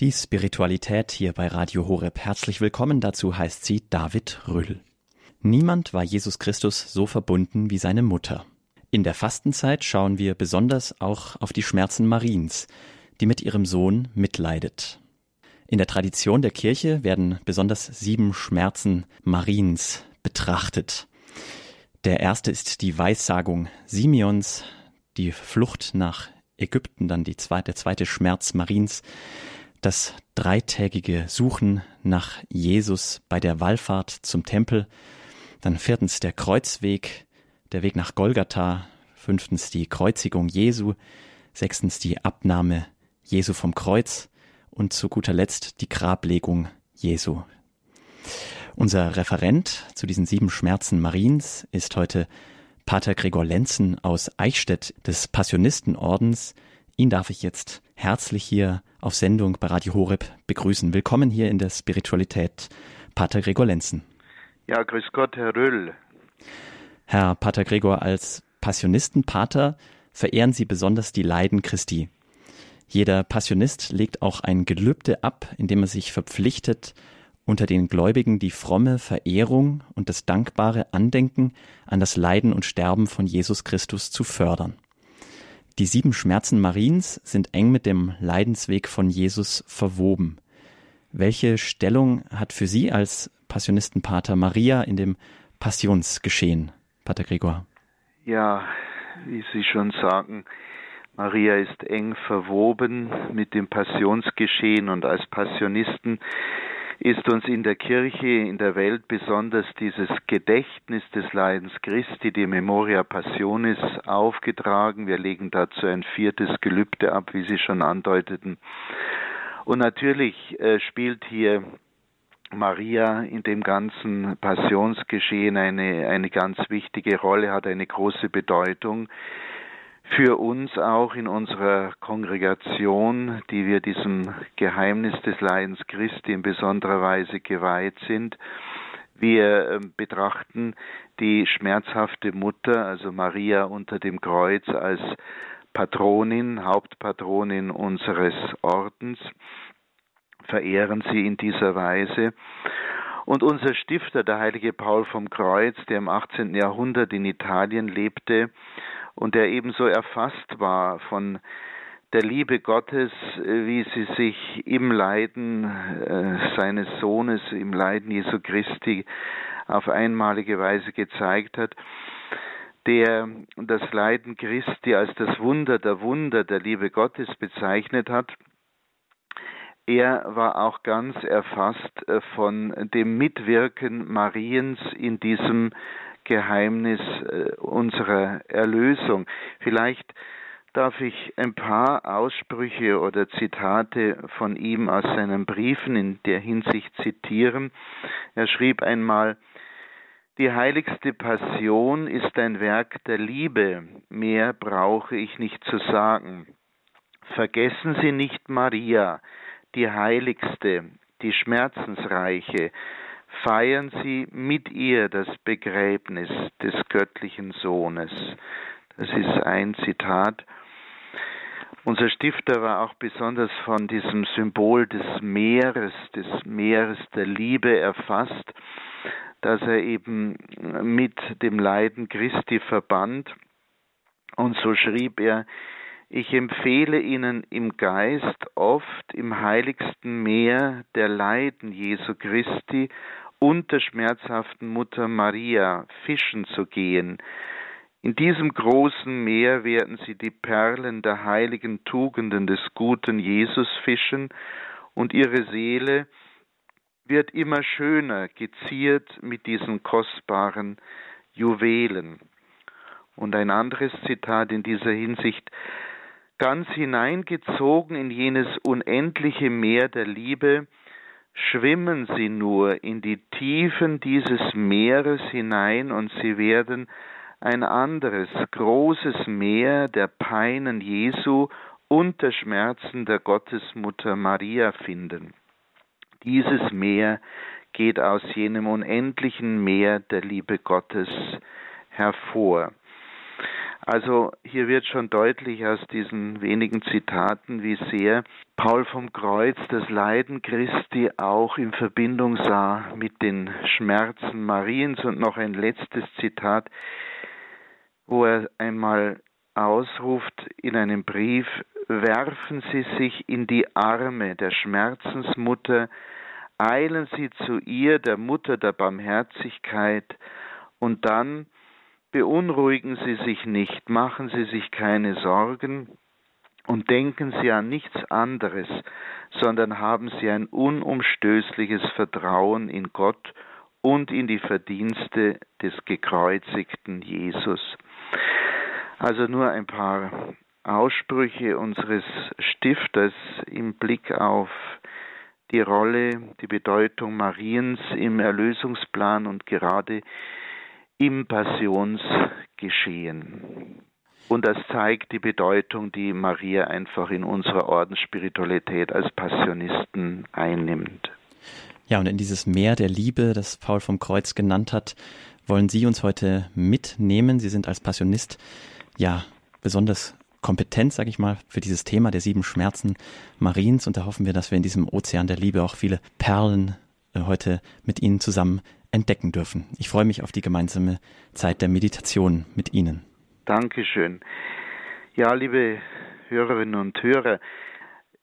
Die Spiritualität hier bei Radio Horeb. Herzlich willkommen. Dazu heißt sie David Rüll. Niemand war Jesus Christus so verbunden wie seine Mutter. In der Fastenzeit schauen wir besonders auch auf die Schmerzen Mariens, die mit ihrem Sohn mitleidet. In der Tradition der Kirche werden besonders sieben Schmerzen Mariens betrachtet. Der erste ist die Weissagung Simeons, die Flucht nach Ägypten, dann die zweite, der zweite Schmerz Mariens, das dreitägige Suchen nach Jesus bei der Wallfahrt zum Tempel, dann viertens der Kreuzweg, der Weg nach Golgatha, fünftens die Kreuzigung Jesu, sechstens die Abnahme Jesu vom Kreuz und zu guter Letzt die Grablegung Jesu. Unser Referent zu diesen sieben Schmerzen Mariens ist heute Pater Gregor Lenzen aus Eichstätt des Passionistenordens. Ihn darf ich jetzt herzlich hier auf Sendung bei Radio Horeb begrüßen. Willkommen hier in der Spiritualität, Pater Gregor Lenzen. Ja, grüß Gott, Herr Röll. Herr Pater Gregor, als Passionistenpater verehren Sie besonders die Leiden Christi. Jeder Passionist legt auch ein Gelübde ab, in dem er sich verpflichtet, unter den Gläubigen die fromme Verehrung und das dankbare Andenken an das Leiden und Sterben von Jesus Christus zu fördern. Die sieben Schmerzen Mariens sind eng mit dem Leidensweg von Jesus verwoben. Welche Stellung hat für Sie als Passionistenpater Maria in dem Passionsgeschehen, Pater Gregor? Ja, wie Sie schon sagen, Maria ist eng verwoben mit dem Passionsgeschehen und als Passionisten ist uns in der Kirche, in der Welt besonders dieses Gedächtnis des Leidens Christi, die Memoria Passionis, aufgetragen. Wir legen dazu ein viertes Gelübde ab, wie Sie schon andeuteten. Und natürlich äh, spielt hier Maria in dem ganzen Passionsgeschehen eine, eine ganz wichtige Rolle, hat eine große Bedeutung für uns auch in unserer Kongregation, die wir diesem Geheimnis des Leidens Christi in besonderer Weise geweiht sind. Wir ähm, betrachten die schmerzhafte Mutter, also Maria unter dem Kreuz, als Patronin, Hauptpatronin unseres Ordens, verehren sie in dieser Weise. Und unser Stifter, der heilige Paul vom Kreuz, der im 18. Jahrhundert in Italien lebte, und der ebenso erfasst war von der Liebe Gottes, äh, wie sie sich im Leiden äh, seines Sohnes, im Leiden Jesu Christi auf einmalige Weise gezeigt hat, der das Leiden Christi als das Wunder der Wunder der Liebe Gottes bezeichnet hat, er war auch ganz erfasst äh, von dem Mitwirken Mariens in diesem Geheimnis äh, unserer Erlösung. Vielleicht darf ich ein paar Aussprüche oder Zitate von ihm aus seinen Briefen in der Hinsicht zitieren. Er schrieb einmal, die heiligste Passion ist ein Werk der Liebe, mehr brauche ich nicht zu sagen. Vergessen Sie nicht Maria, die heiligste, die schmerzensreiche, feiern sie mit ihr das Begräbnis des göttlichen Sohnes. Das ist ein Zitat. Unser Stifter war auch besonders von diesem Symbol des Meeres, des Meeres der Liebe erfasst, dass er eben mit dem Leiden Christi verband. Und so schrieb er, ich empfehle Ihnen im Geist oft im heiligsten Meer der Leiden Jesu Christi und der schmerzhaften Mutter Maria fischen zu gehen. In diesem großen Meer werden Sie die Perlen der heiligen Tugenden des guten Jesus fischen und Ihre Seele wird immer schöner geziert mit diesen kostbaren Juwelen. Und ein anderes Zitat in dieser Hinsicht ganz hineingezogen in jenes unendliche Meer der Liebe, schwimmen sie nur in die Tiefen dieses Meeres hinein und sie werden ein anderes großes Meer der Peinen Jesu und der Schmerzen der Gottesmutter Maria finden. Dieses Meer geht aus jenem unendlichen Meer der Liebe Gottes hervor. Also hier wird schon deutlich aus diesen wenigen Zitaten, wie sehr Paul vom Kreuz das Leiden Christi auch in Verbindung sah mit den Schmerzen Mariens. Und noch ein letztes Zitat, wo er einmal ausruft in einem Brief, werfen Sie sich in die Arme der Schmerzensmutter, eilen Sie zu ihr, der Mutter der Barmherzigkeit, und dann Beunruhigen Sie sich nicht, machen Sie sich keine Sorgen und denken Sie an nichts anderes, sondern haben Sie ein unumstößliches Vertrauen in Gott und in die Verdienste des gekreuzigten Jesus. Also nur ein paar Aussprüche unseres Stifters im Blick auf die Rolle, die Bedeutung Mariens im Erlösungsplan und gerade im Passionsgeschehen. Und das zeigt die Bedeutung, die Maria einfach in unserer Ordensspiritualität als Passionisten einnimmt. Ja, und in dieses Meer der Liebe, das Paul vom Kreuz genannt hat, wollen Sie uns heute mitnehmen. Sie sind als Passionist ja besonders kompetent, sage ich mal, für dieses Thema der sieben Schmerzen Mariens. Und da hoffen wir, dass wir in diesem Ozean der Liebe auch viele Perlen äh, heute mit Ihnen zusammen entdecken dürfen. Ich freue mich auf die gemeinsame Zeit der Meditation mit Ihnen. Dankeschön. Ja, liebe Hörerinnen und Hörer,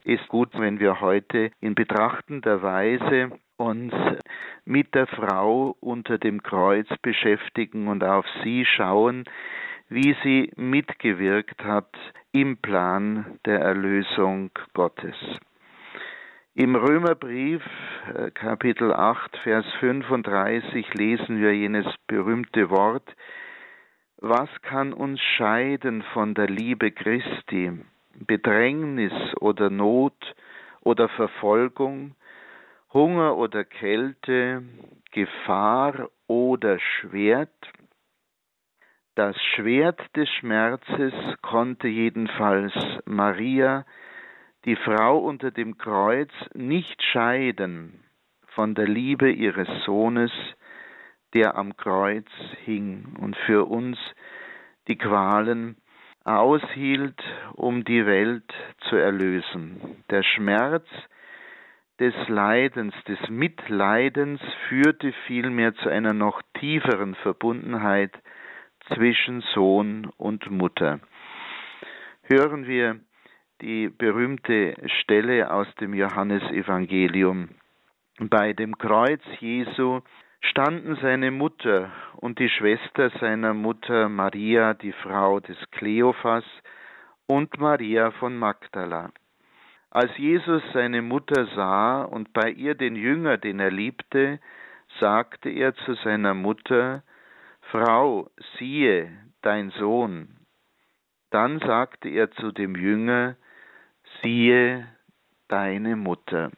ist gut, wenn wir heute in betrachtender Weise uns mit der Frau unter dem Kreuz beschäftigen und auf sie schauen, wie sie mitgewirkt hat im Plan der Erlösung Gottes. Im Römerbrief äh, Kapitel 8, Vers 35 lesen wir jenes berühmte Wort, was kann uns scheiden von der Liebe Christi? Bedrängnis oder Not oder Verfolgung, Hunger oder Kälte, Gefahr oder Schwert? Das Schwert des Schmerzes konnte jedenfalls Maria die Frau unter dem Kreuz nicht scheiden von der Liebe ihres Sohnes, der am Kreuz hing und für uns die Qualen aushielt, um die Welt zu erlösen. Der Schmerz des Leidens, des Mitleidens führte vielmehr zu einer noch tieferen Verbundenheit zwischen Sohn und Mutter. Hören wir die berühmte Stelle aus dem Johannesevangelium. Bei dem Kreuz Jesu standen seine Mutter und die Schwester seiner Mutter Maria, die Frau des Kleophas, und Maria von Magdala. Als Jesus seine Mutter sah und bei ihr den Jünger, den er liebte, sagte er zu seiner Mutter, Frau, siehe, dein Sohn. Dann sagte er zu dem Jünger, siehe deine Mutter.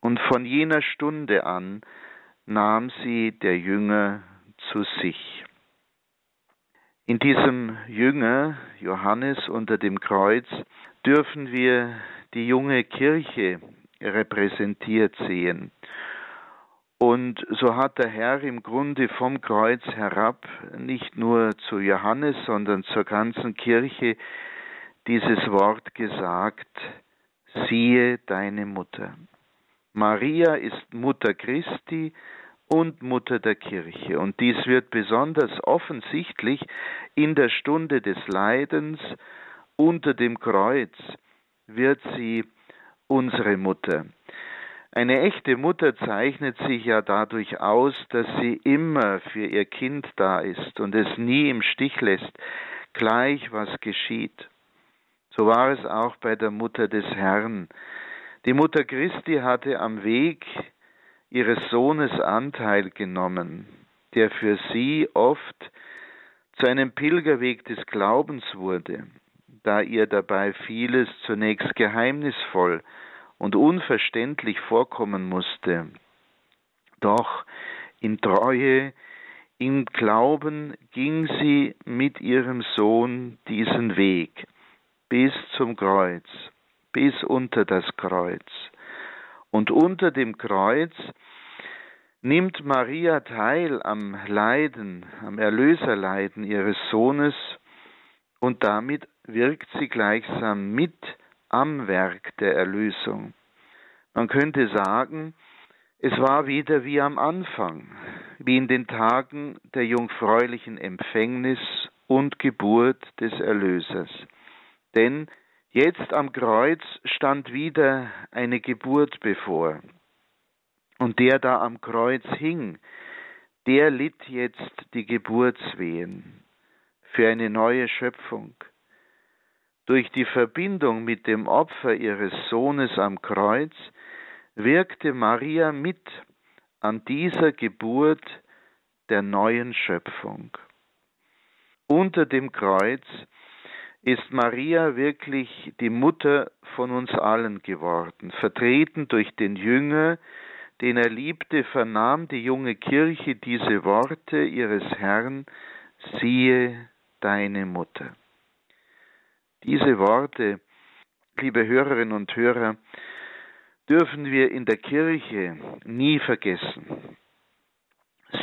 Und von jener Stunde an nahm sie der Jünger zu sich. In diesem Jünger, Johannes unter dem Kreuz, dürfen wir die junge Kirche repräsentiert sehen. Und so hat der Herr im Grunde vom Kreuz herab nicht nur zu Johannes, sondern zur ganzen Kirche dieses Wort gesagt, siehe deine Mutter. Maria ist Mutter Christi und Mutter der Kirche. Und dies wird besonders offensichtlich in der Stunde des Leidens unter dem Kreuz, wird sie unsere Mutter. Eine echte Mutter zeichnet sich ja dadurch aus, dass sie immer für ihr Kind da ist und es nie im Stich lässt, gleich was geschieht. So war es auch bei der Mutter des Herrn. Die Mutter Christi hatte am Weg ihres Sohnes Anteil genommen, der für sie oft zu einem Pilgerweg des Glaubens wurde, da ihr dabei vieles zunächst geheimnisvoll und unverständlich vorkommen musste. Doch in Treue, im Glauben ging sie mit ihrem Sohn diesen Weg bis zum Kreuz, bis unter das Kreuz. Und unter dem Kreuz nimmt Maria teil am Leiden, am Erlöserleiden ihres Sohnes und damit wirkt sie gleichsam mit am Werk der Erlösung. Man könnte sagen, es war wieder wie am Anfang, wie in den Tagen der jungfräulichen Empfängnis und Geburt des Erlösers. Denn jetzt am Kreuz stand wieder eine Geburt bevor. Und der da am Kreuz hing, der litt jetzt die Geburtswehen für eine neue Schöpfung. Durch die Verbindung mit dem Opfer ihres Sohnes am Kreuz wirkte Maria mit an dieser Geburt der neuen Schöpfung. Unter dem Kreuz ist Maria wirklich die Mutter von uns allen geworden. Vertreten durch den Jünger, den er liebte, vernahm die junge Kirche diese Worte ihres Herrn, siehe deine Mutter. Diese Worte, liebe Hörerinnen und Hörer, dürfen wir in der Kirche nie vergessen.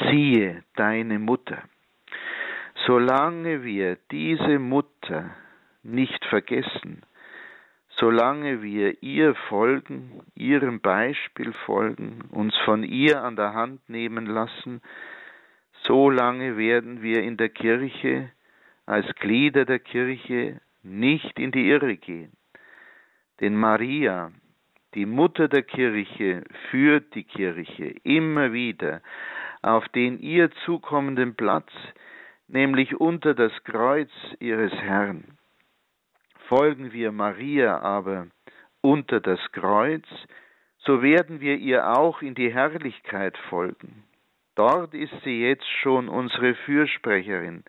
Siehe deine Mutter. Solange wir diese Mutter nicht vergessen, solange wir ihr folgen, ihrem Beispiel folgen, uns von ihr an der Hand nehmen lassen, solange werden wir in der Kirche als Glieder der Kirche nicht in die Irre gehen. Denn Maria, die Mutter der Kirche, führt die Kirche immer wieder auf den ihr zukommenden Platz, nämlich unter das Kreuz ihres Herrn. Folgen wir Maria aber unter das Kreuz, so werden wir ihr auch in die Herrlichkeit folgen. Dort ist sie jetzt schon unsere Fürsprecherin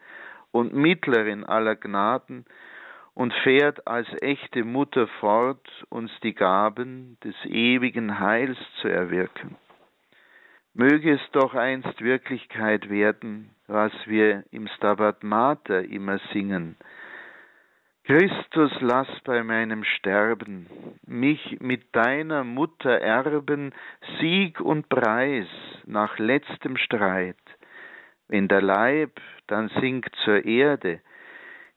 und Mittlerin aller Gnaden und fährt als echte Mutter fort, uns die Gaben des ewigen Heils zu erwirken. Möge es doch einst Wirklichkeit werden, was wir im Stabat Mater immer singen, Christus, lass bei meinem Sterben mich mit deiner Mutter erben, Sieg und Preis nach letztem Streit. Wenn der Leib dann sinkt zur Erde,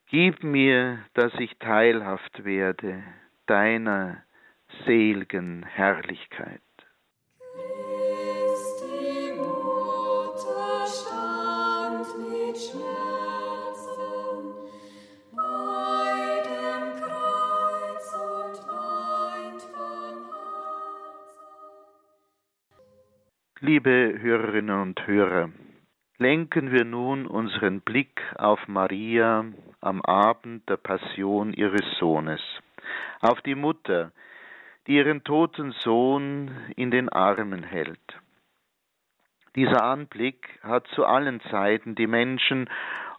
gib mir, dass ich teilhaft werde deiner selgen Herrlichkeit. Liebe Hörerinnen und Hörer, lenken wir nun unseren Blick auf Maria am Abend der Passion ihres Sohnes, auf die Mutter, die ihren toten Sohn in den Armen hält. Dieser Anblick hat zu allen Zeiten die Menschen,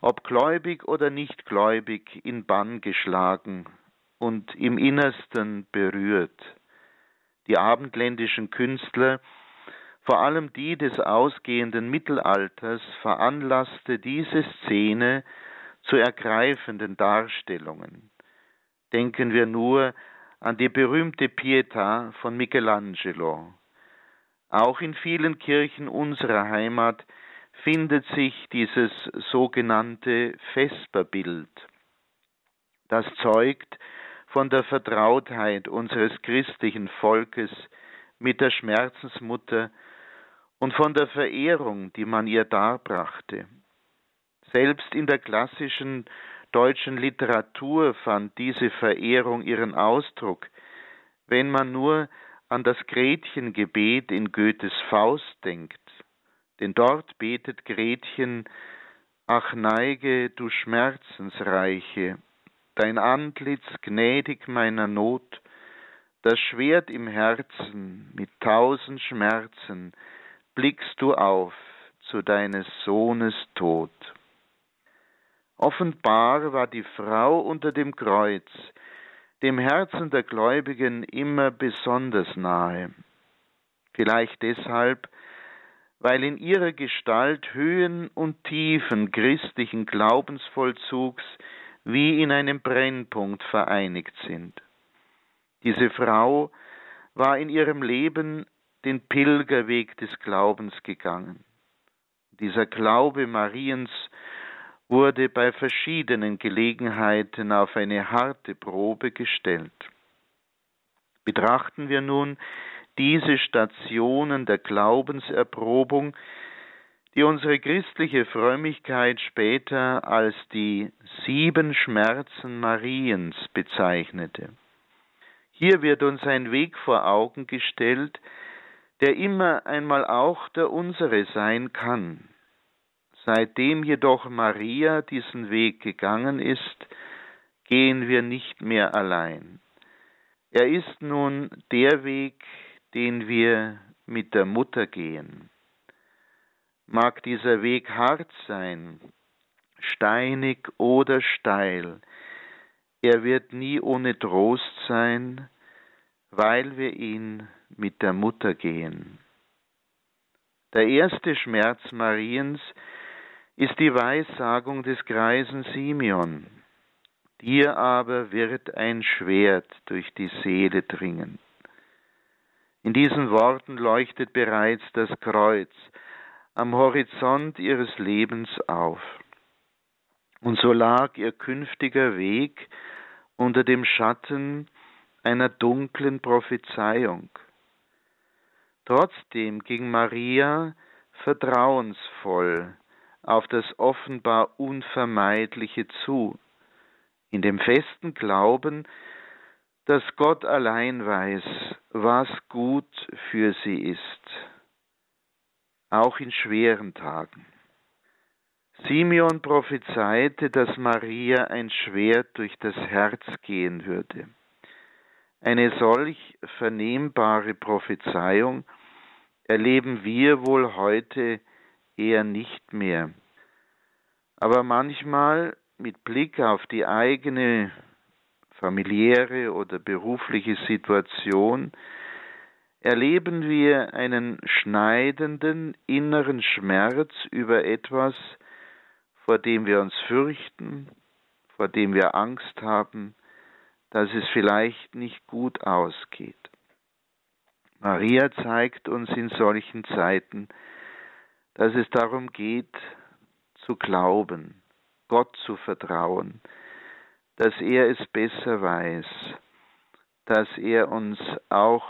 ob gläubig oder nicht gläubig, in Bann geschlagen und im Innersten berührt. Die abendländischen Künstler vor allem die des ausgehenden Mittelalters, veranlasste diese Szene zu ergreifenden Darstellungen. Denken wir nur an die berühmte Pietà von Michelangelo. Auch in vielen Kirchen unserer Heimat findet sich dieses sogenannte Vesperbild. Das zeugt von der Vertrautheit unseres christlichen Volkes mit der Schmerzensmutter und von der Verehrung, die man ihr darbrachte. Selbst in der klassischen deutschen Literatur fand diese Verehrung ihren Ausdruck, wenn man nur an das Gretchengebet in Goethes Faust denkt. Denn dort betet Gretchen, Ach neige, du Schmerzensreiche, dein Antlitz gnädig meiner Not, das Schwert im Herzen mit tausend Schmerzen, blickst du auf zu deines Sohnes Tod. Offenbar war die Frau unter dem Kreuz dem Herzen der Gläubigen immer besonders nahe. Vielleicht deshalb, weil in ihrer Gestalt Höhen und Tiefen christlichen Glaubensvollzugs wie in einem Brennpunkt vereinigt sind. Diese Frau war in ihrem Leben den Pilgerweg des Glaubens gegangen. Dieser Glaube Mariens wurde bei verschiedenen Gelegenheiten auf eine harte Probe gestellt. Betrachten wir nun diese Stationen der Glaubenserprobung, die unsere christliche Frömmigkeit später als die sieben Schmerzen Mariens bezeichnete. Hier wird uns ein Weg vor Augen gestellt, der immer einmal auch der unsere sein kann. Seitdem jedoch Maria diesen Weg gegangen ist, gehen wir nicht mehr allein. Er ist nun der Weg, den wir mit der Mutter gehen. Mag dieser Weg hart sein, steinig oder steil, er wird nie ohne Trost sein, weil wir ihn mit der Mutter gehen. Der erste Schmerz Mariens ist die Weissagung des greisen Simeon. Dir aber wird ein Schwert durch die Seele dringen. In diesen Worten leuchtet bereits das Kreuz am Horizont ihres Lebens auf. Und so lag ihr künftiger Weg unter dem Schatten einer dunklen Prophezeiung. Trotzdem ging Maria vertrauensvoll auf das offenbar Unvermeidliche zu, in dem festen Glauben, dass Gott allein weiß, was gut für sie ist, auch in schweren Tagen. Simeon prophezeite, dass Maria ein Schwert durch das Herz gehen würde. Eine solch vernehmbare Prophezeiung erleben wir wohl heute eher nicht mehr. Aber manchmal mit Blick auf die eigene familiäre oder berufliche Situation erleben wir einen schneidenden inneren Schmerz über etwas, vor dem wir uns fürchten, vor dem wir Angst haben, dass es vielleicht nicht gut ausgeht. Maria zeigt uns in solchen Zeiten, dass es darum geht, zu glauben, Gott zu vertrauen, dass er es besser weiß, dass er uns auch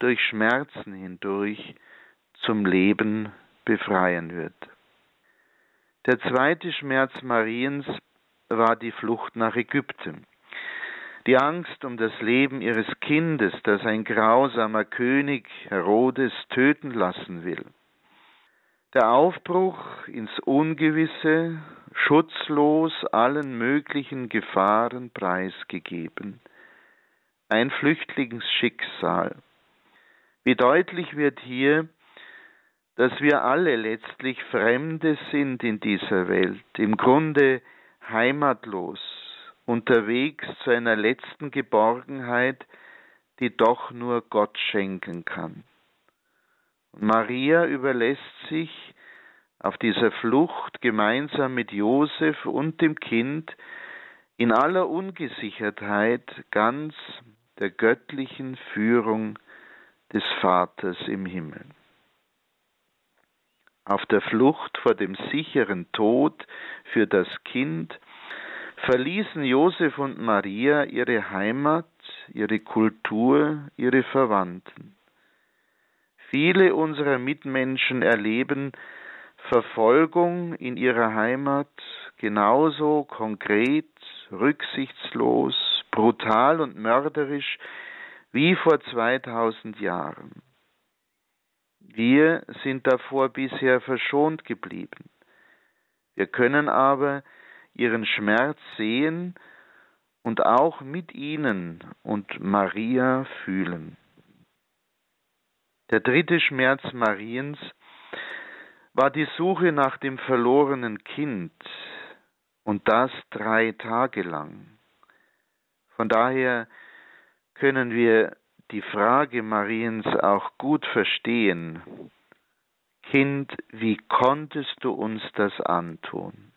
durch Schmerzen hindurch zum Leben befreien wird. Der zweite Schmerz Mariens war die Flucht nach Ägypten. Die Angst um das Leben ihres Kindes, das ein grausamer König Herodes töten lassen will. Der Aufbruch ins Ungewisse, schutzlos allen möglichen Gefahren preisgegeben. Ein Flüchtlingsschicksal. Wie deutlich wird hier, dass wir alle letztlich Fremde sind in dieser Welt, im Grunde heimatlos, unterwegs zu einer letzten Geborgenheit, die doch nur Gott schenken kann. Maria überlässt sich auf dieser Flucht gemeinsam mit Josef und dem Kind in aller Ungesichertheit ganz der göttlichen Führung des Vaters im Himmel. Auf der Flucht vor dem sicheren Tod für das Kind verließen Josef und Maria ihre Heimat, ihre Kultur, ihre Verwandten. Viele unserer Mitmenschen erleben Verfolgung in ihrer Heimat genauso konkret, rücksichtslos, brutal und mörderisch wie vor 2000 Jahren. Wir sind davor bisher verschont geblieben. Wir können aber ihren Schmerz sehen und auch mit ihnen und Maria fühlen. Der dritte Schmerz Mariens war die Suche nach dem verlorenen Kind und das drei Tage lang. Von daher können wir die Frage Mariens auch gut verstehen. Kind, wie konntest du uns das antun?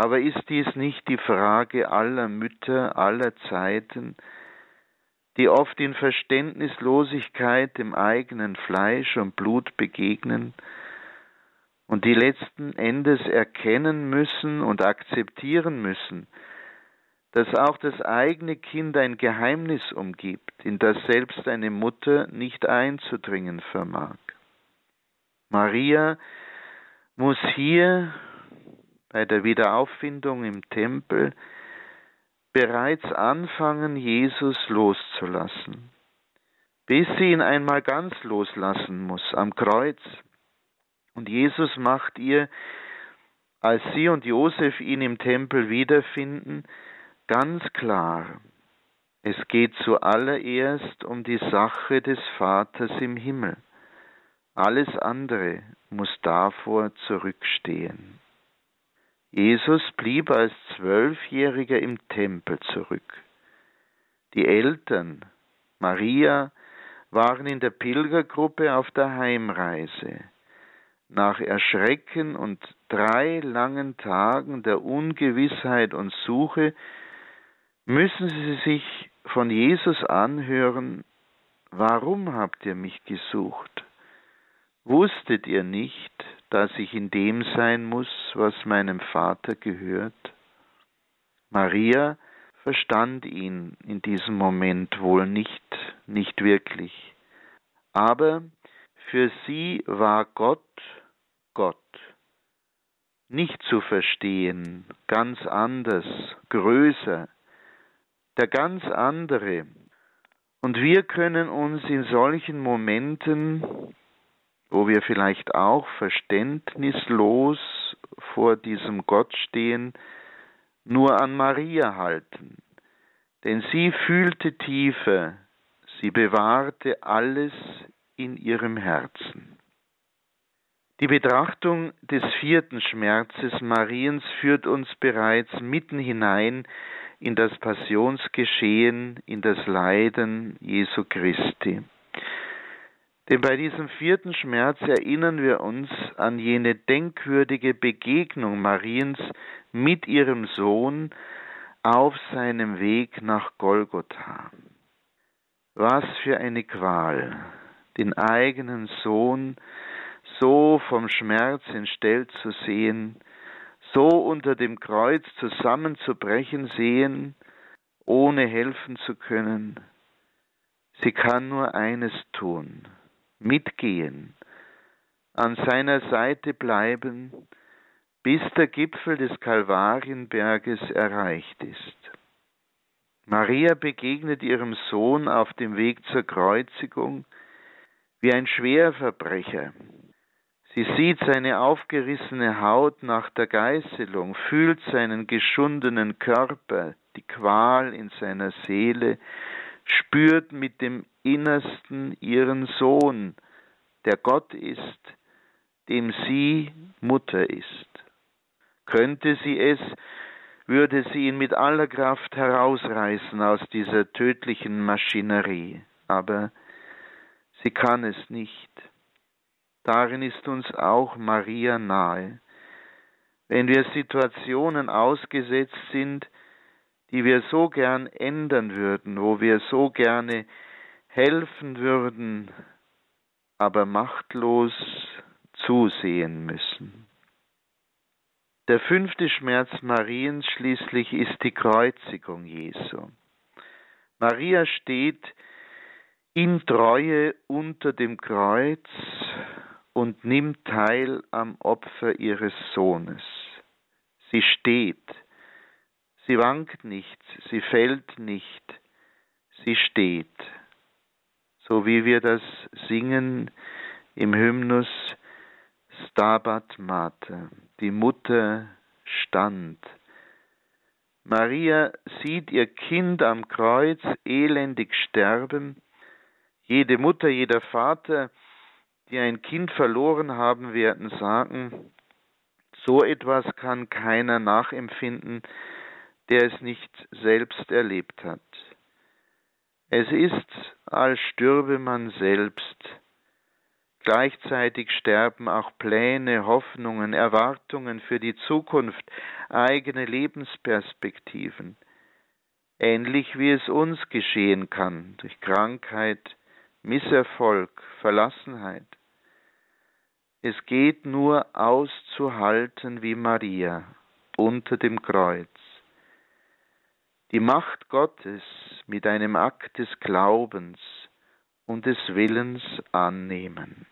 Aber ist dies nicht die Frage aller Mütter aller Zeiten, die oft in Verständnislosigkeit dem eigenen Fleisch und Blut begegnen und die letzten Endes erkennen müssen und akzeptieren müssen, dass auch das eigene Kind ein Geheimnis umgibt, in das selbst eine Mutter nicht einzudringen vermag. Maria muss hier bei der Wiederauffindung im Tempel bereits anfangen, Jesus loszulassen, bis sie ihn einmal ganz loslassen muss am Kreuz. Und Jesus macht ihr, als sie und Josef ihn im Tempel wiederfinden, ganz klar, es geht zuallererst um die Sache des Vaters im Himmel. Alles andere muss davor zurückstehen. Jesus blieb als Zwölfjähriger im Tempel zurück. Die Eltern, Maria, waren in der Pilgergruppe auf der Heimreise. Nach Erschrecken und drei langen Tagen der Ungewissheit und Suche müssen sie sich von Jesus anhören, warum habt ihr mich gesucht? Wusstet ihr nicht, dass ich in dem sein muss, was meinem Vater gehört? Maria verstand ihn in diesem Moment wohl nicht, nicht wirklich. Aber für sie war Gott Gott. Nicht zu verstehen, ganz anders, größer, der ganz andere. Und wir können uns in solchen Momenten wo wir vielleicht auch verständnislos vor diesem Gott stehen, nur an Maria halten. Denn sie fühlte tiefer, sie bewahrte alles in ihrem Herzen. Die Betrachtung des vierten Schmerzes Mariens führt uns bereits mitten hinein in das Passionsgeschehen, in das Leiden Jesu Christi. Denn bei diesem vierten Schmerz erinnern wir uns an jene denkwürdige Begegnung Mariens mit ihrem Sohn auf seinem Weg nach Golgotha. Was für eine Qual, den eigenen Sohn so vom Schmerz entstellt zu sehen, so unter dem Kreuz zusammenzubrechen sehen, ohne helfen zu können. Sie kann nur eines tun, mitgehen, an seiner Seite bleiben, bis der Gipfel des Kalvarienberges erreicht ist. Maria begegnet ihrem Sohn auf dem Weg zur Kreuzigung wie ein Schwerverbrecher. Sie sieht seine aufgerissene Haut nach der Geißelung, fühlt seinen geschundenen Körper, die Qual in seiner Seele, spürt mit dem Innersten ihren Sohn, der Gott ist, dem sie Mutter ist. Könnte sie es, würde sie ihn mit aller Kraft herausreißen aus dieser tödlichen Maschinerie, aber sie kann es nicht. Darin ist uns auch Maria nahe. Wenn wir Situationen ausgesetzt sind, die wir so gern ändern würden, wo wir so gerne helfen würden, aber machtlos zusehen müssen. Der fünfte Schmerz Mariens schließlich ist die Kreuzigung Jesu. Maria steht in Treue unter dem Kreuz und nimmt teil am Opfer ihres Sohnes. Sie steht, Sie wankt nicht, sie fällt nicht, sie steht. So wie wir das singen im Hymnus Stabat Mater, die Mutter stand. Maria sieht ihr Kind am Kreuz elendig sterben. Jede Mutter, jeder Vater, die ein Kind verloren haben, werden sagen, so etwas kann keiner nachempfinden, der es nicht selbst erlebt hat. Es ist, als stürbe man selbst. Gleichzeitig sterben auch Pläne, Hoffnungen, Erwartungen für die Zukunft, eigene Lebensperspektiven, ähnlich wie es uns geschehen kann durch Krankheit, Misserfolg, Verlassenheit. Es geht nur auszuhalten wie Maria unter dem Kreuz. Die Macht Gottes mit einem Akt des Glaubens und des Willens annehmen.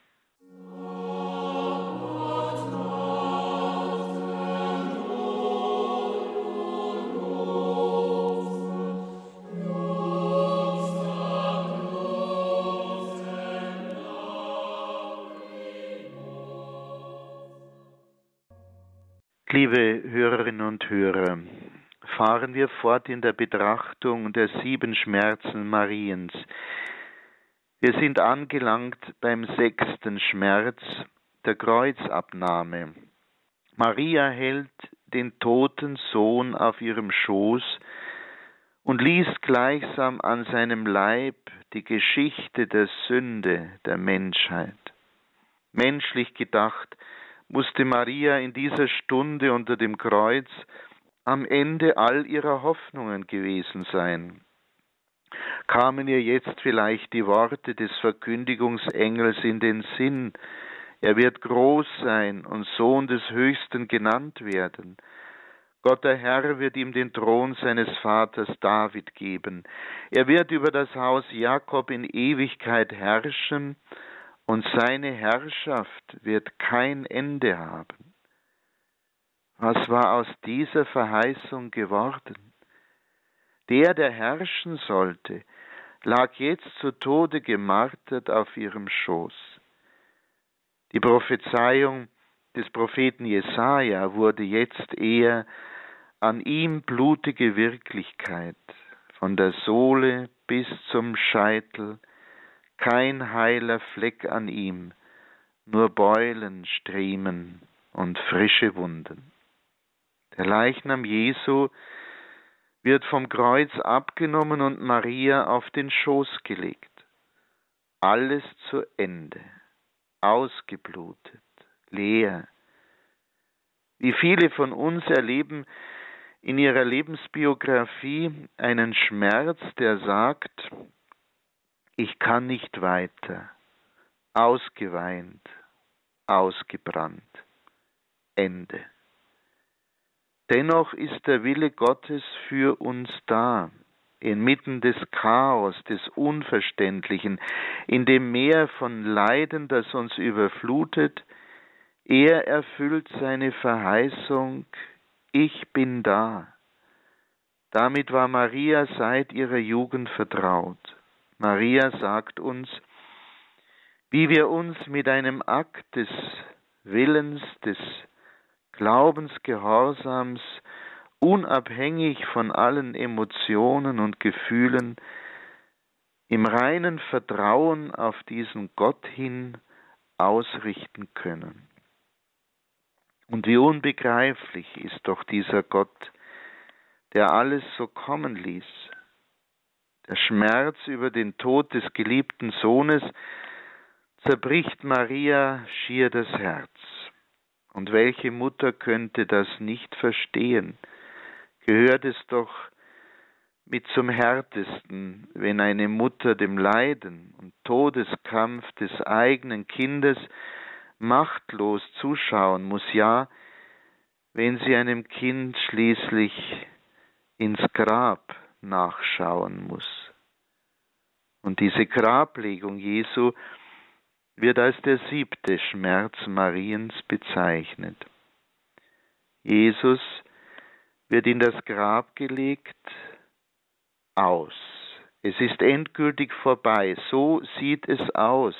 Liebe Hörerinnen und Hörer, fahren wir fort in der Betrachtung der sieben Schmerzen Mariens. Wir sind angelangt beim sechsten Schmerz, der Kreuzabnahme. Maria hält den toten Sohn auf ihrem Schoß und liest gleichsam an seinem Leib die Geschichte der Sünde der Menschheit. Menschlich gedacht musste Maria in dieser Stunde unter dem Kreuz am Ende all ihrer Hoffnungen gewesen sein. Kamen ihr jetzt vielleicht die Worte des Verkündigungsengels in den Sinn, er wird groß sein und Sohn des Höchsten genannt werden. Gott der Herr wird ihm den Thron seines Vaters David geben. Er wird über das Haus Jakob in Ewigkeit herrschen, und seine Herrschaft wird kein Ende haben. Was war aus dieser Verheißung geworden? Der, der herrschen sollte, lag jetzt zu Tode gemartert auf ihrem Schoß. Die Prophezeiung des Propheten Jesaja wurde jetzt eher an ihm blutige Wirklichkeit, von der Sohle bis zum Scheitel, kein heiler Fleck an ihm, nur Beulen, Striemen und frische Wunden. Der Leichnam Jesu wird vom Kreuz abgenommen und Maria auf den Schoß gelegt. Alles zu Ende, ausgeblutet, leer. Wie viele von uns erleben in ihrer Lebensbiografie einen Schmerz, der sagt, ich kann nicht weiter, ausgeweint, ausgebrannt, Ende. Dennoch ist der Wille Gottes für uns da, inmitten des Chaos, des Unverständlichen, in dem Meer von Leiden, das uns überflutet, er erfüllt seine Verheißung, ich bin da. Damit war Maria seit ihrer Jugend vertraut. Maria sagt uns, wie wir uns mit einem Akt des Willens, des Glaubensgehorsams, unabhängig von allen Emotionen und Gefühlen, im reinen Vertrauen auf diesen Gott hin ausrichten können. Und wie unbegreiflich ist doch dieser Gott, der alles so kommen ließ, der Schmerz über den Tod des geliebten Sohnes zerbricht Maria schier das Herz. Und welche Mutter könnte das nicht verstehen? Gehört es doch mit zum härtesten, wenn eine Mutter dem Leiden und Todeskampf des eigenen Kindes machtlos zuschauen muss, ja, wenn sie einem Kind schließlich ins Grab nachschauen muss. Und diese Grablegung Jesu wird als der siebte Schmerz Mariens bezeichnet. Jesus wird in das Grab gelegt aus. Es ist endgültig vorbei. So sieht es aus.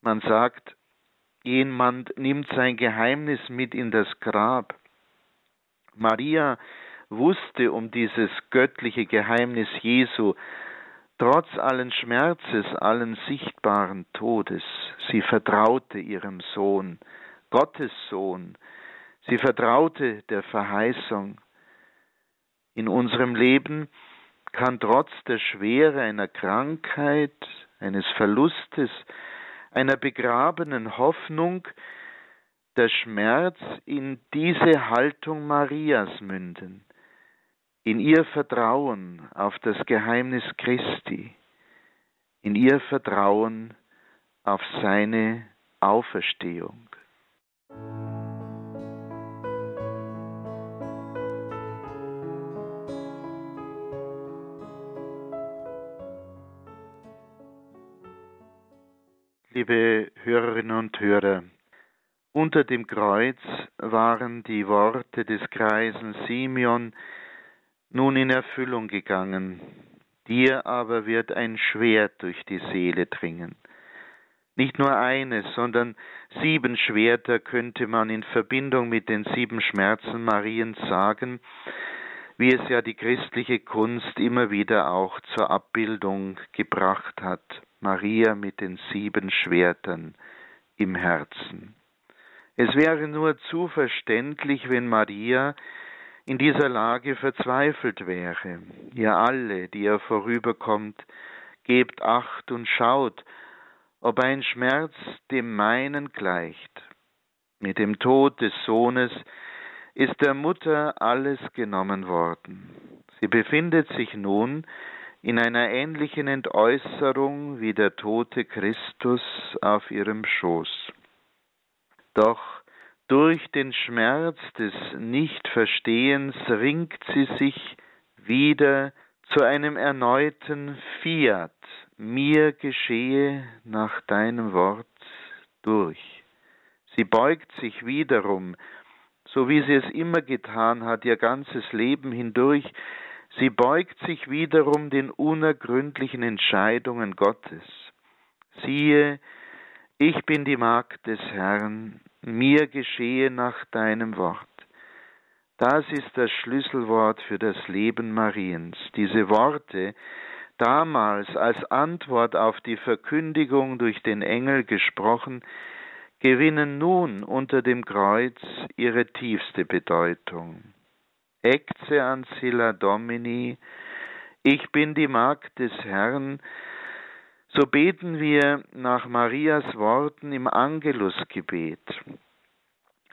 Man sagt, jemand nimmt sein Geheimnis mit in das Grab. Maria wusste um dieses göttliche Geheimnis Jesu, trotz allen Schmerzes, allen sichtbaren Todes. Sie vertraute ihrem Sohn, Gottes Sohn. Sie vertraute der Verheißung. In unserem Leben kann trotz der Schwere einer Krankheit, eines Verlustes, einer begrabenen Hoffnung der Schmerz in diese Haltung Marias münden in ihr Vertrauen auf das Geheimnis Christi, in ihr Vertrauen auf seine Auferstehung. Liebe Hörerinnen und Hörer, unter dem Kreuz waren die Worte des Kreisen Simeon nun in Erfüllung gegangen. Dir aber wird ein Schwert durch die Seele dringen. Nicht nur eines, sondern sieben Schwerter könnte man in Verbindung mit den sieben Schmerzen Mariens sagen, wie es ja die christliche Kunst immer wieder auch zur Abbildung gebracht hat. Maria mit den sieben Schwertern im Herzen. Es wäre nur zu verständlich, wenn Maria in dieser Lage verzweifelt wäre. Ihr alle, die ihr vorüberkommt, gebt acht und schaut, ob ein Schmerz dem meinen gleicht. Mit dem Tod des Sohnes ist der Mutter alles genommen worden. Sie befindet sich nun in einer ähnlichen Entäußerung wie der tote Christus auf ihrem Schoß. Doch durch den Schmerz des Nichtverstehens ringt sie sich wieder zu einem erneuten Fiat, mir geschehe nach deinem Wort durch. Sie beugt sich wiederum, so wie sie es immer getan hat, ihr ganzes Leben hindurch, sie beugt sich wiederum den unergründlichen Entscheidungen Gottes. Siehe, ich bin die Magd des Herrn, mir geschehe nach deinem Wort. Das ist das Schlüsselwort für das Leben Mariens. Diese Worte, damals als Antwort auf die Verkündigung durch den Engel gesprochen, gewinnen nun unter dem Kreuz ihre tiefste Bedeutung. Ecce ancilla Domini, ich bin die Magd des Herrn, so beten wir nach Marias Worten im Angelusgebet.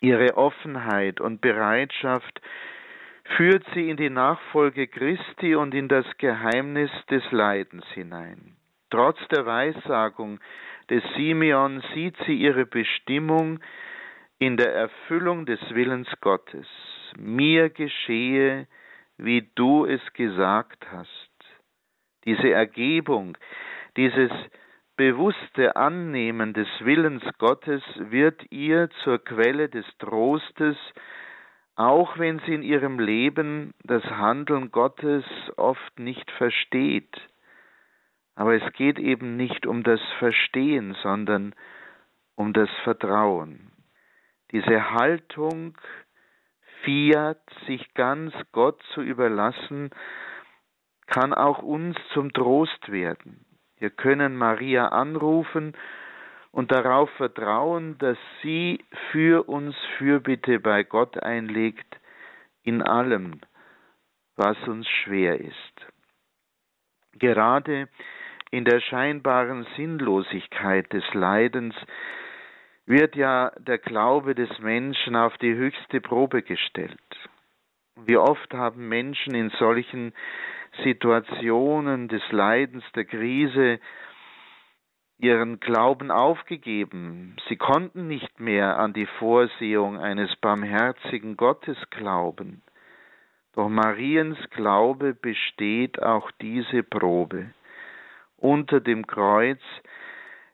Ihre Offenheit und Bereitschaft führt sie in die Nachfolge Christi und in das Geheimnis des Leidens hinein. Trotz der Weissagung des Simeon sieht sie ihre Bestimmung in der Erfüllung des Willens Gottes. Mir geschehe, wie du es gesagt hast. Diese Ergebung, dieses bewusste Annehmen des Willens Gottes wird ihr zur Quelle des Trostes, auch wenn sie in ihrem Leben das Handeln Gottes oft nicht versteht. Aber es geht eben nicht um das Verstehen, sondern um das Vertrauen. Diese Haltung, Fiat, sich ganz Gott zu überlassen, kann auch uns zum Trost werden. Wir können Maria anrufen und darauf vertrauen, dass sie für uns Fürbitte bei Gott einlegt in allem, was uns schwer ist. Gerade in der scheinbaren Sinnlosigkeit des Leidens wird ja der Glaube des Menschen auf die höchste Probe gestellt. Wie oft haben Menschen in solchen Situationen des Leidens, der Krise ihren Glauben aufgegeben. Sie konnten nicht mehr an die Vorsehung eines barmherzigen Gottes glauben. Doch Mariens Glaube besteht auch diese Probe. Unter dem Kreuz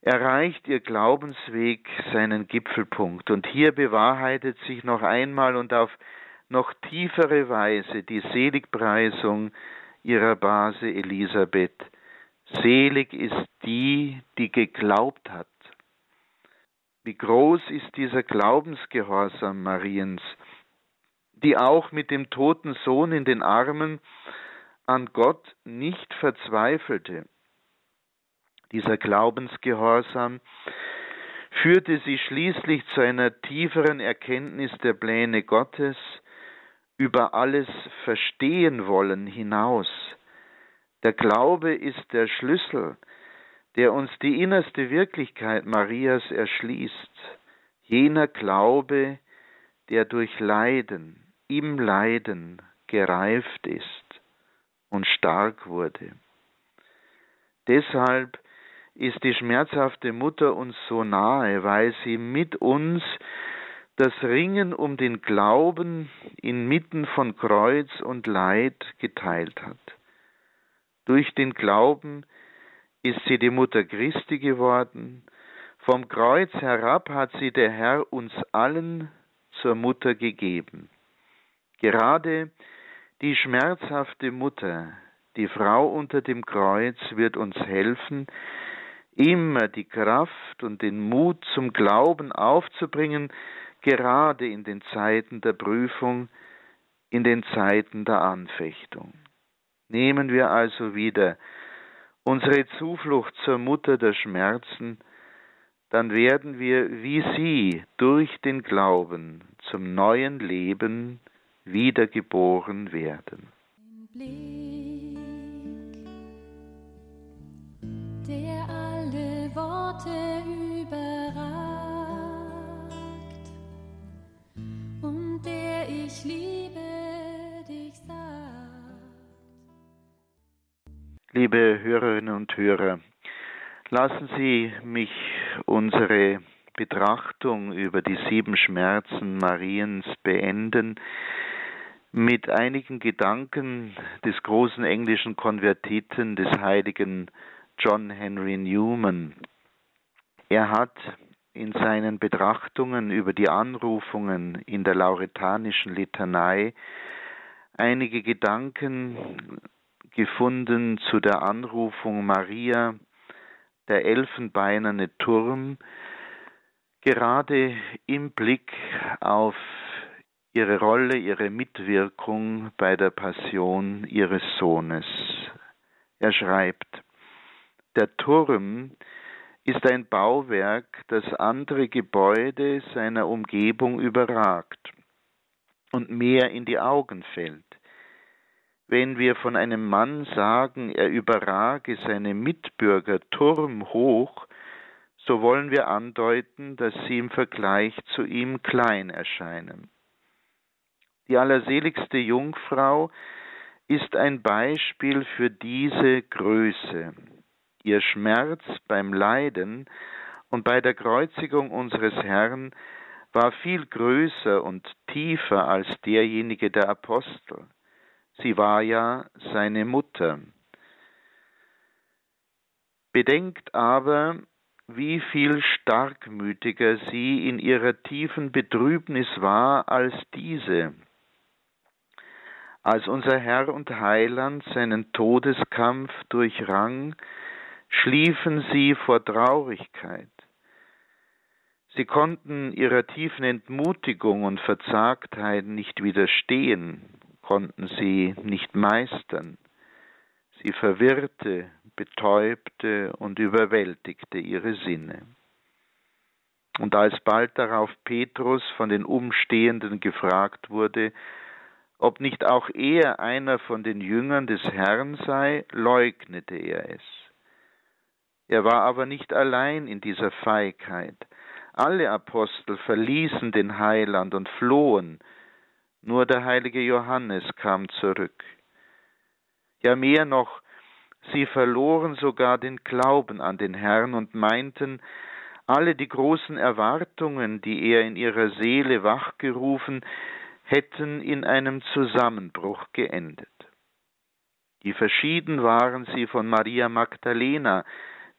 erreicht ihr Glaubensweg seinen Gipfelpunkt. Und hier bewahrheitet sich noch einmal und auf noch tiefere Weise die Seligpreisung ihrer Base Elisabeth. Selig ist die, die geglaubt hat. Wie groß ist dieser Glaubensgehorsam Mariens, die auch mit dem toten Sohn in den Armen an Gott nicht verzweifelte. Dieser Glaubensgehorsam führte sie schließlich zu einer tieferen Erkenntnis der Pläne Gottes über alles verstehen wollen hinaus. Der Glaube ist der Schlüssel, der uns die innerste Wirklichkeit Marias erschließt. Jener Glaube, der durch Leiden, im Leiden gereift ist und stark wurde. Deshalb ist die schmerzhafte Mutter uns so nahe, weil sie mit uns das Ringen um den Glauben inmitten von Kreuz und Leid geteilt hat. Durch den Glauben ist sie die Mutter Christi geworden, vom Kreuz herab hat sie der Herr uns allen zur Mutter gegeben. Gerade die schmerzhafte Mutter, die Frau unter dem Kreuz, wird uns helfen, immer die Kraft und den Mut zum Glauben aufzubringen, gerade in den Zeiten der Prüfung, in den Zeiten der Anfechtung. Nehmen wir also wieder unsere Zuflucht zur Mutter der Schmerzen, dann werden wir wie sie durch den Glauben zum neuen Leben wiedergeboren werden. Blick, der alle Worte überragt ich liebe dich sagt. Liebe Hörerinnen und Hörer, lassen Sie mich unsere Betrachtung über die sieben Schmerzen Mariens beenden mit einigen Gedanken des großen englischen Konvertiten des heiligen John Henry Newman. Er hat in seinen Betrachtungen über die Anrufungen in der lauretanischen Litanei einige Gedanken gefunden zu der Anrufung Maria, der elfenbeinerne Turm, gerade im Blick auf ihre Rolle, ihre Mitwirkung bei der Passion ihres Sohnes. Er schreibt, der Turm ist ein Bauwerk, das andere Gebäude seiner Umgebung überragt und mehr in die Augen fällt. Wenn wir von einem Mann sagen, er überrage seine Mitbürger turmhoch, so wollen wir andeuten, dass sie im Vergleich zu ihm klein erscheinen. Die allerseligste Jungfrau ist ein Beispiel für diese Größe. Ihr Schmerz beim Leiden und bei der Kreuzigung unseres Herrn war viel größer und tiefer als derjenige der Apostel. Sie war ja seine Mutter. Bedenkt aber, wie viel starkmütiger sie in ihrer tiefen Betrübnis war als diese. Als unser Herr und Heiland seinen Todeskampf durchrang, schliefen sie vor Traurigkeit. Sie konnten ihrer tiefen Entmutigung und Verzagtheit nicht widerstehen, konnten sie nicht meistern. Sie verwirrte, betäubte und überwältigte ihre Sinne. Und als bald darauf Petrus von den Umstehenden gefragt wurde, ob nicht auch er einer von den Jüngern des Herrn sei, leugnete er es. Er war aber nicht allein in dieser Feigheit. Alle Apostel verließen den Heiland und flohen, nur der heilige Johannes kam zurück. Ja mehr noch, sie verloren sogar den Glauben an den Herrn und meinten, alle die großen Erwartungen, die er in ihrer Seele wachgerufen, hätten in einem Zusammenbruch geendet. Wie verschieden waren sie von Maria Magdalena,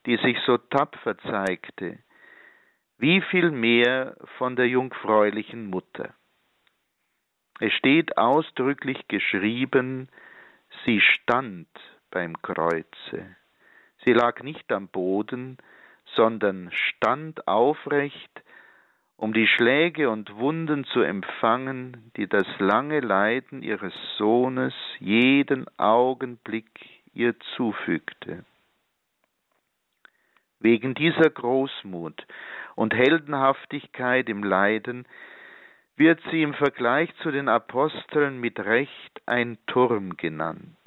die sich so tapfer zeigte, wie viel mehr von der jungfräulichen Mutter. Es steht ausdrücklich geschrieben, sie stand beim Kreuze. Sie lag nicht am Boden, sondern stand aufrecht, um die Schläge und Wunden zu empfangen, die das lange Leiden ihres Sohnes jeden Augenblick ihr zufügte. Wegen dieser Großmut und Heldenhaftigkeit im Leiden wird sie im Vergleich zu den Aposteln mit Recht ein Turm genannt.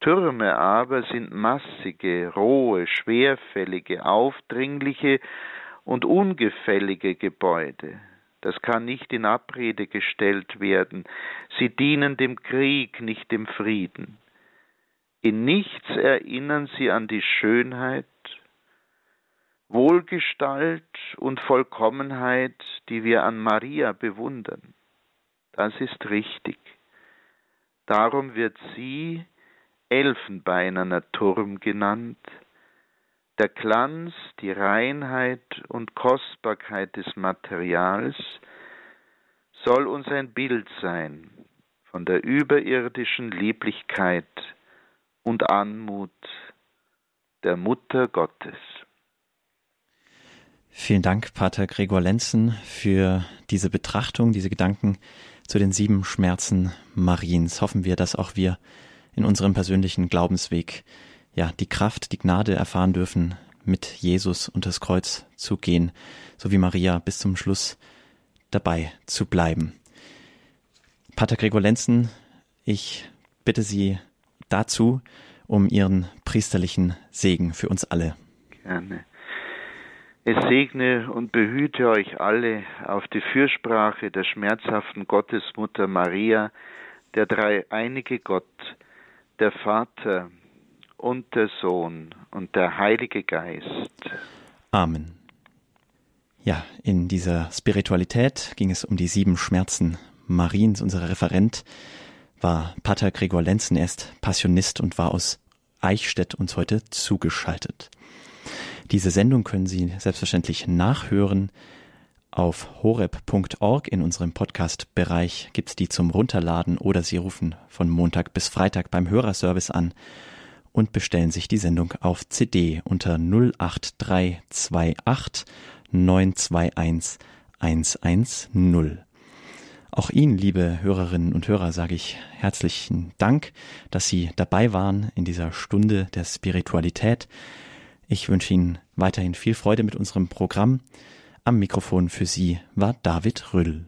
Türme aber sind massige, rohe, schwerfällige, aufdringliche und ungefällige Gebäude. Das kann nicht in Abrede gestellt werden. Sie dienen dem Krieg, nicht dem Frieden. In nichts erinnern sie an die Schönheit Wohlgestalt und Vollkommenheit, die wir an Maria bewundern. Das ist richtig. Darum wird sie elfenbeinerner Turm genannt, der Glanz, die Reinheit und Kostbarkeit des Materials soll uns ein Bild sein von der überirdischen Lieblichkeit und Anmut der Mutter Gottes. Vielen Dank, Pater Gregor Lenzen, für diese Betrachtung, diese Gedanken zu den sieben Schmerzen Mariens. Hoffen wir, dass auch wir in unserem persönlichen Glaubensweg ja die Kraft, die Gnade erfahren dürfen, mit Jesus unter das Kreuz zu gehen, so wie Maria bis zum Schluss dabei zu bleiben. Pater Gregor Lenzen, ich bitte Sie dazu um Ihren priesterlichen Segen für uns alle. Gerne. Es segne und behüte euch alle auf die Fürsprache der schmerzhaften Gottesmutter Maria, der dreieinige Gott, der Vater und der Sohn und der Heilige Geist. Amen. Ja, in dieser Spiritualität ging es um die sieben Schmerzen Mariens. Unser Referent war Pater Gregor Lenzen. Er ist Passionist und war aus Eichstätt uns heute zugeschaltet. Diese Sendung können Sie selbstverständlich nachhören. Auf horeb.org in unserem Podcast-Bereich gibt es die zum Runterladen oder Sie rufen von Montag bis Freitag beim Hörerservice an und bestellen sich die Sendung auf CD unter 08328 921 110. Auch Ihnen, liebe Hörerinnen und Hörer, sage ich herzlichen Dank, dass Sie dabei waren in dieser Stunde der Spiritualität. Ich wünsche Ihnen weiterhin viel Freude mit unserem Programm. Am Mikrofon für Sie war David Rüll.